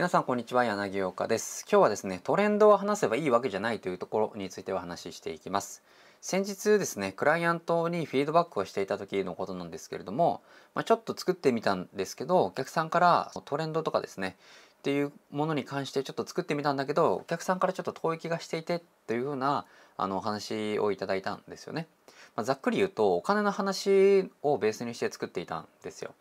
皆さんこんにちは柳岡です。今日はですねトレンドを話せばいいわけじゃないというところについてお話ししていきます。先日ですねクライアントにフィードバックをしていた時のことなんですけれども、まあ、ちょっと作ってみたんですけどお客さんからトレンドとかですねっていうものに関してちょっと作ってみたんだけどお客さんからちょっと遠い気がしていてというふうなあのお話をいただいたんですよね、まあ、ざっくり言うとお金の話をベースにして作っていたんですよ。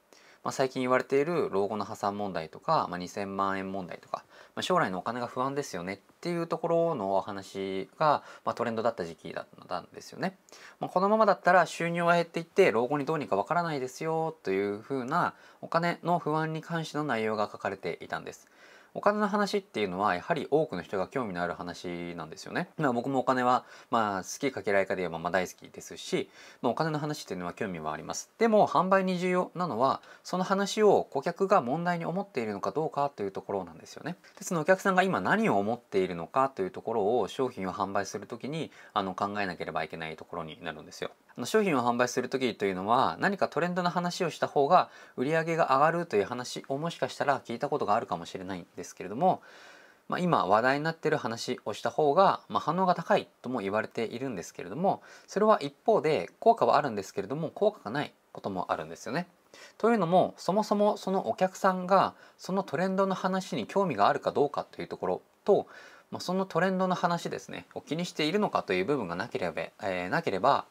まあ、最近言われている老後の破産問題とか、まあ、2000万円問題とか、まあ、将来のお金が不安ですよねっていうところのお話が、まあ、トレンドだった時期だったんですよね。まあ、このままだったら収入は減っていって老後にどうにかわからないですよというふうなお金の不安に関しての内容が書かれていたんです。お金の話っていうのはやはり多くの人が興味のある話なんですよね。まあ、僕もお金はまあ好きか嫌いかで言えばまあ大好きですし、まあ、お金の話っていうのは興味はあります。でも販売に重要なのはその話を顧客が問題に思っているのかどうかというところなんですよね。ですのお客さんが今何を思っているのかというところを商品を販売する時にあの考えなければいけないところになるんですよ。商品を販売する時というのは何かトレンドの話をした方が売り上げが上がるという話をもしかしたら聞いたことがあるかもしれないんですけれども、まあ、今話題になってる話をした方が、まあ、反応が高いとも言われているんですけれどもそれは一方で効果はあるんですけれども効果がないこともあるんですよね。というのもそもそもそのお客さんがそのトレンドの話に興味があるかどうかというところと、まあ、そのトレンドの話ですねを気にしているのかという部分がなければ、えー、なければ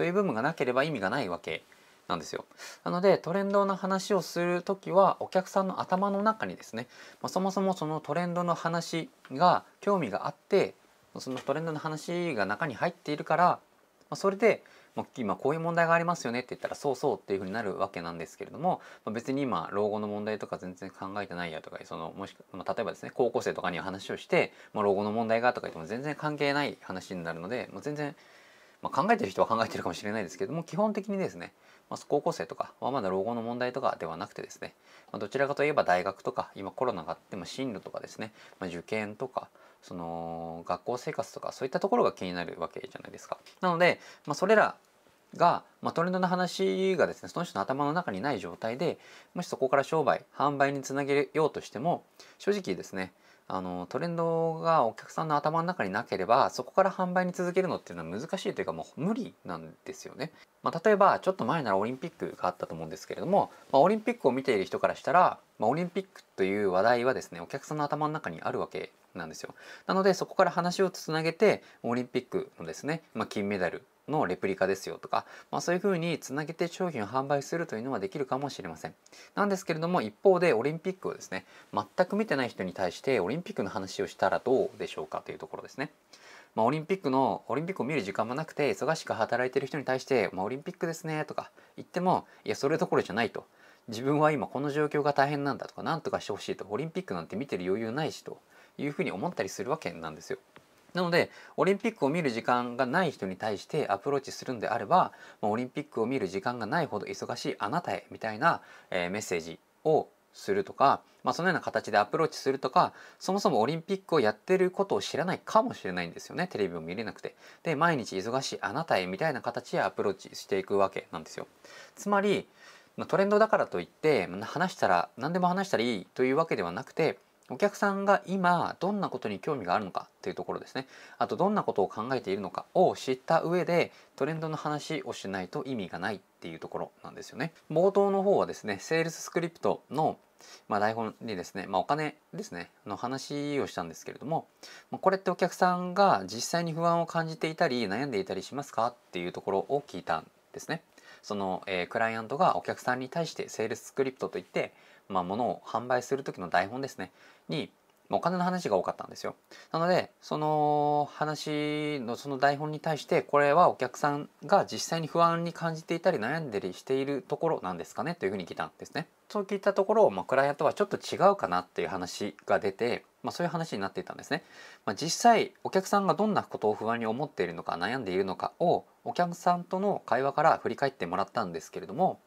という部分がなければ意味がないわけなんですよ。なのでトレンドの話をする時はお客さんの頭の中にですね、まあ、そもそもそのトレンドの話が興味があってそのトレンドの話が中に入っているから、まあ、それでもう今こういう問題がありますよねって言ったらそうそうっていうふうになるわけなんですけれども、別に今老後の問題とか全然考えてないやとかそのもし、まあ、例えばですね高校生とかには話をして、ま、老後の問題がとか言っても全然関係ない話になるので、もう全然まあ、考えてる人は考えてるかもしれないですけども基本的にですね、まあ、高校生とかはまだ老後の問題とかではなくてですね、まあ、どちらかといえば大学とか今コロナがあっても進路とかですね、まあ、受験とかその学校生活とかそういったところが気になるわけじゃないですか。なので、まあ、それらが、まあ、トレンドの話がですねその人の頭の中にない状態でもしそこから商売販売につなげようとしても正直ですねあのトレンドがお客さんの頭の中になければそこから販売に続けるのっていうのは難しいというかもう無理なんですよね。まあ、例えばちょっと前ならオリンピックがあったと思うんですけれども、まあ、オリンピックを見ている人からしたら、まあ、オリンピックという話題はですねお客さんの頭の中にあるわけなんですよ。なのでそこから話をつなげてオリンピックのですね、まあ、金メダルのレプリカですよとか、まあ、そういうふうにつなげて商品を販売するというのはできるかもしれません。なんですけれども一方でオリンピックをですね全く見てない人に対してオリンピックの話をしたらどうでしょうかというところですね。まあ、オリンピックのオリンピックを見る時間もなくて忙しく働いてる人に対して「まあ、オリンピックですね」とか言ってもいやそれどころじゃないと自分は今この状況が大変なんだとか何とかしてほしいとオリンピックなんて見てる余裕ないしというふうに思ったりするわけなんですよ。なのでオリンピックを見る時間がない人に対してアプローチするんであればオリンピックを見る時間がないほど忙しいあなたへみたいな、えー、メッセージをするとか、まあ、そのような形でアプローチするとかそもそもオリンピックをやってることを知らないかもしれないんですよねテレビを見れなくてで毎日忙しいあなたへみたいな形でアプローチしていくわけなんですよつまりトレンドだからといって話したら何でも話したらいいというわけではなくてお客さんが今どんなことに興味があるのかっていうところですねあとどんなことを考えているのかを知った上でトレンドの話をしないと意味がないっていうところなんですよね冒頭の方はですねセールススクリプトのまあ、台本にですね、まあ、お金ですねの話をしたんですけれどもまこれってお客さんが実際に不安を感じていたり悩んでいたりしますかっていうところを聞いたんですね。その、えー、クライアントがお客さんに対してセールススクリプトといってまあ、物を販売する時の台本ですね。にお金の話が多かったんですよ。なのでその話のその台本に対してこれはお客さんが実際に不安に感じていたり悩んでりしているところなんですかねというふうに聞いたんですね。そう聞いたところ、まあ、クライアントはちょっと違うかなっていう話が出て、まあ、そういう話になっていたんですね。まあ、実際お客さんがどんなことを不安に思っているのか悩んでいるのかをお客さんとの会話から振り返ってもらったんですけれども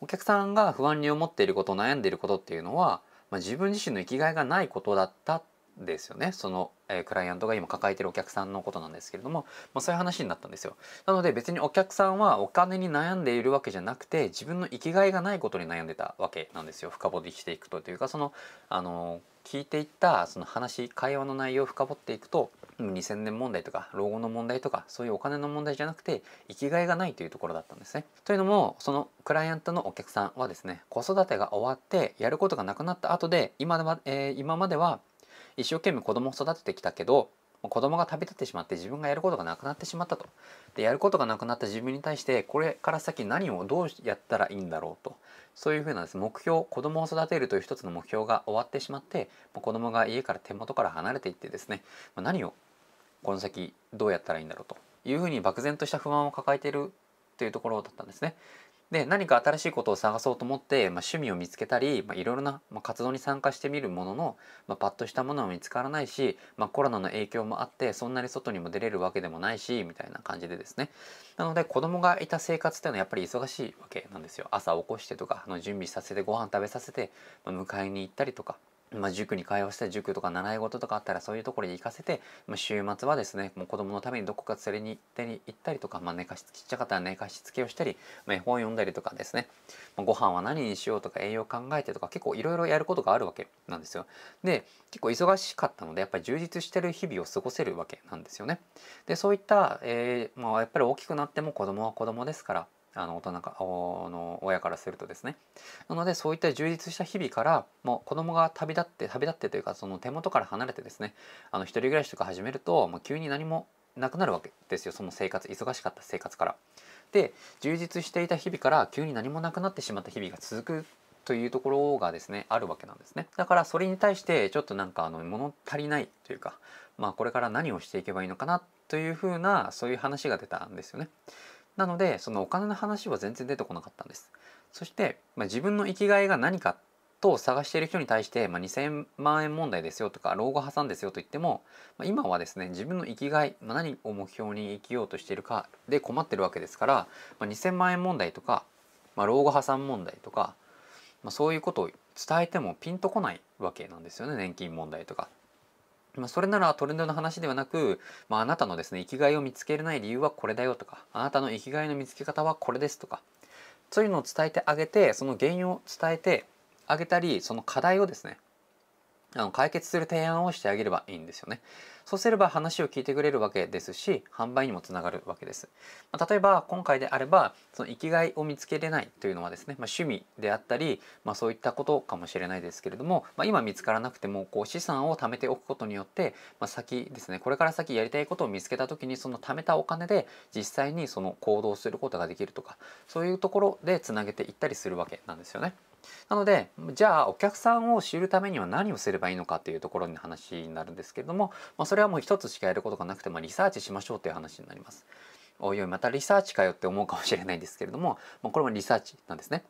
お客さんが不安に思っていること悩んでいることっていうのは、まあ、自分自身の生きがいがないことだったですよね。その、えー、クライアントが今抱えてるお客さんのことなんですけれども、まあ、そういう話になったんですよ。なので別にお客さんはお金に悩んでいるわけじゃなくて自分の生きがいがないことに悩んでたわけなんですよ。深掘りしていくとというかそのあの聞いていったその話会話の内容を深掘っていくと2000年問題とか老後の問題とかそういうお金の問題じゃなくて生きがいがないというところだったんですね。というのもそのクライアントのお客さんはですね子育てが終わってやることがなくなった後で今では、えー、今までは一生懸命子供を育ててきたけど子供が旅立ってしまって自分がやることがなくなってしまったと。でやることがなくなった自分に対してこれから先何をどうやったらいいんだろうとそういうふうなです、目標子供を育てるという一つの目標が終わってしまって子供が家から手元から離れていってですね何をこの先どうやったらいいんだろうというふうに漠然とした不安を抱えているというところだったんですね。で何か新しいことを探そうと思って、まあ、趣味を見つけたり、まあ、いろいろな、まあ、活動に参加してみるものの、まあ、パッとしたものは見つからないし、まあ、コロナの影響もあってそんなに外にも出れるわけでもないしみたいな感じでですね。なので子供がいた生活っていうのはやっぱり忙しいわけなんですよ。朝起こしてとかの準備させてご飯食べさせて、まあ、迎えに行ったりとか。まあ、塾に通わせて塾とか習い事とかあったらそういうところに行かせて、まあ、週末はですねもう子供のためにどこか連れに行ったり行ったりとか、まあ、寝かしちっちゃかったら寝かしつけをしたり、まあ、絵本を読んだりとかですね、まあ、ご飯は何にしようとか栄養を考えてとか結構いろいろやることがあるわけなんですよ。で結構忙しかったのでやっぱり充実してる日々を過ごせるわけなんですよね。でそういった、えーまあ、やっぱり大きくなっても子供は子供ですからあの大人かの親からするとですね。なのでそういった充実した日々からもう子供が旅立って旅立ってというかその手元から離れてですね。あの一人暮らしとか始めるともう急に何もなくなるわけですよ。その生活忙しかった生活から。で充実していた日々から急に何もなくなってしまった日々が続くというところがですねあるわけなんですね。だからそれに対してちょっとなんかあの物足りないというかまあこれから何をしていけばいいのかなというふうなそういう話が出たんですよね。なのでそのお金の話は全然出てこなかったんですそして、まあ、自分の生きがいが何かと探している人に対して、まあ、2000万円問題ですよとか老後破産ですよと言っても、まあ、今はですね自分の生きがい、まあ、何を目標に生きようとしているかで困ってるわけですから、まあ、2000万円問題とか、まあ、老後破産問題とか、まあ、そういうことを伝えてもピンとこないわけなんですよね年金問題とか。ま、それならトレンドの話ではなく、まあ、あなたのですね生きがいを見つけれない理由はこれだよとかあなたの生きがいの見つけ方はこれですとかそういうのを伝えてあげてその原因を伝えてあげたりその課題をですねあの解決する提案をしてあげればいいんですよね。そうすれば話を聞いてくれるわけですし販売にもつながるわけです。まあ、例えば今回であればその生きがいを見つけれないというのはですね、まあ、趣味であったり、まあ、そういったことかもしれないですけれども、まあ、今見つからなくてもこう資産を貯めておくことによって、まあ、先ですねこれから先やりたいことを見つけた時にその貯めたお金で実際にその行動することができるとかそういうところでつなげていったりするわけなんですよね。なのでじゃあお客さんを知るためには何をすればいいのかっていうところに話になるんですけれども、まあ、それはもう一つしかやることがなくて、まあ、リサーチしましょうという話になります。おいおいまたリサーチかよって思うかもしれないんですけれども、まあ、これもリサーチなんですね。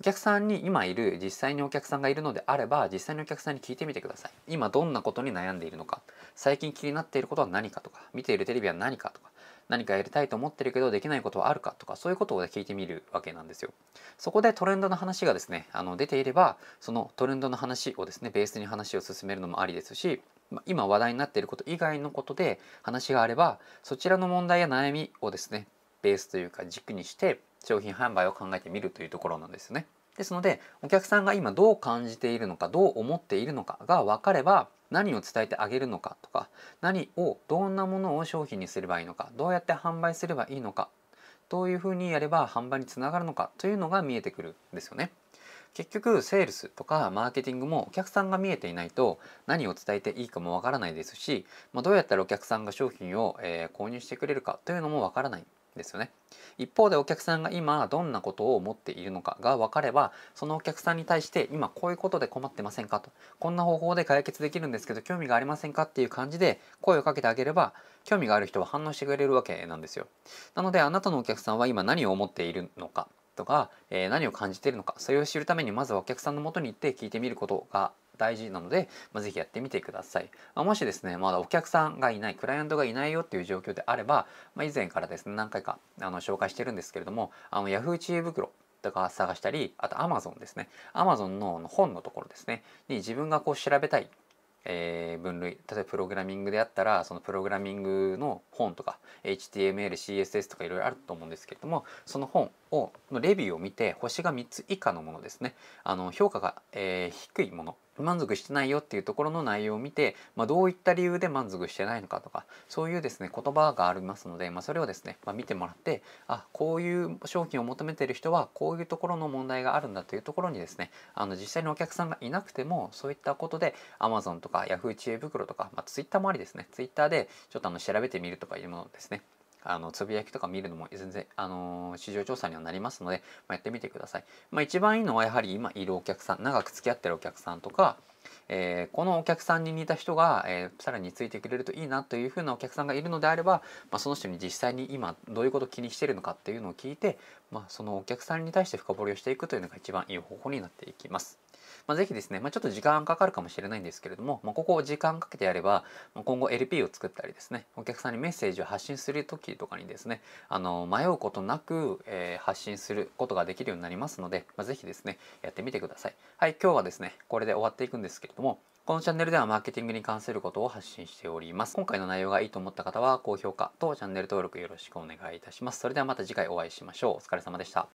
お客さんに今いる実際にお客さんがいるのであれば実際にお客さんに聞いてみてください。今どんなことに悩んでいるのか最近気になっていることは何かとか見ているテレビは何かとか何かやりたいと思ってるけどできないことはあるかとかそういうことを聞いてみるわけなんですよ。そこでトレンドの話がですねあの出ていればそのトレンドの話をですねベースに話を進めるのもありですし今話題になっていること以外のことで話があればそちらの問題や悩みをですねベースというか軸にして商品販売を考えてみるというところなんですよね。ですのでお客さんが今どう感じているのかどう思っているのかが分かれば何を伝えてあげるのかとか何をどんなものを商品にすればいいのかどうやって販売すればいいのかどういうふうにやれば販売につながるのかというのが見えてくるんですよね。結局セールスとかマーケティングもお客さんが見えていないと何を伝えていいかもわからないですし、まあ、どうやったらお客さんが商品を、えー、購入してくれるかというのもわからないですよね。一方でお客さんが今どんなことを思っているのかが分かればそのお客さんに対して今こういうことで困ってませんかとこんな方法で解決できるんですけど興味がありませんかっていう感じで声をかけてあげれば興味がある人は反応してくれるわけなんですよ。なのであなたのお客さんは今何を思っているのかとか、えー、何を感じているのかそれを知るためにまずはお客さんのもとに行って聞いてみることが大事なので、まあ、ぜひやってみてください。まあ、もしですね、まだお客さんがいない、クライアントがいないよっていう状況であれば、まあ、以前からですね、何回かあの紹介してるんですけれども、あの Yahoo 知恵袋とか探したり、あと Amazon ですね、Amazon の本のところですね、に自分がこう調べたいえー、分類例えばプログラミングであったらそのプログラミングの本とか HTML、CSS とかいろいろあると思うんですけれどもその本をのレビューを見て星が3つ以下のものですね。あの評価が、えー、低いもの。満足してないよっていうところの内容を見て、まあ、どういった理由で満足してないのかとかそういうですね言葉がありますので、まあ、それをですね、まあ、見てもらってあこういう商品を求めてる人はこういうところの問題があるんだというところにですねあの実際にお客さんがいなくてもそういったことで Amazon とか Yahoo! 知恵袋とか、まあ、Twitter もありですね Twitter でちょっとあの調べてみるとかいうものですね。あのつぶやきとか見るのも全然、あの市場調査にはなりますので、まあ、やってみてください。まあ、一番いいのはやはり今いるお客さん長く付き合ってるお客さんとか、えー、このお客さんに似た人が、えー、さらについてくれるといいなというふうなお客さんがいるのであれば、まあ、その人に実際に今どういうことを気にしてるのかっていうのを聞いて、まあ、そのお客さんに対して深掘りをしていくというのが一番いい方法になっていきます。まあ、ぜひですね、まあ、ちょっと時間かかるかもしれないんですけれども、まあ、ここを時間かけてやればま今後 LP を作ったりですねお客さんにメッセージを発信する時とかにですねあの迷うことなく、えー、発信することができるようになりますので、まあ、ぜひですねやってみてください。はい今日はですねこれで終わっていくんですけれどもこのチャンネルではマーケティングに関することを発信しております。今回の内容がいいと思った方は高評価とチャンネル登録よろしくお願いいたします。それではまた次回お会いしましょう。お疲れ様でした。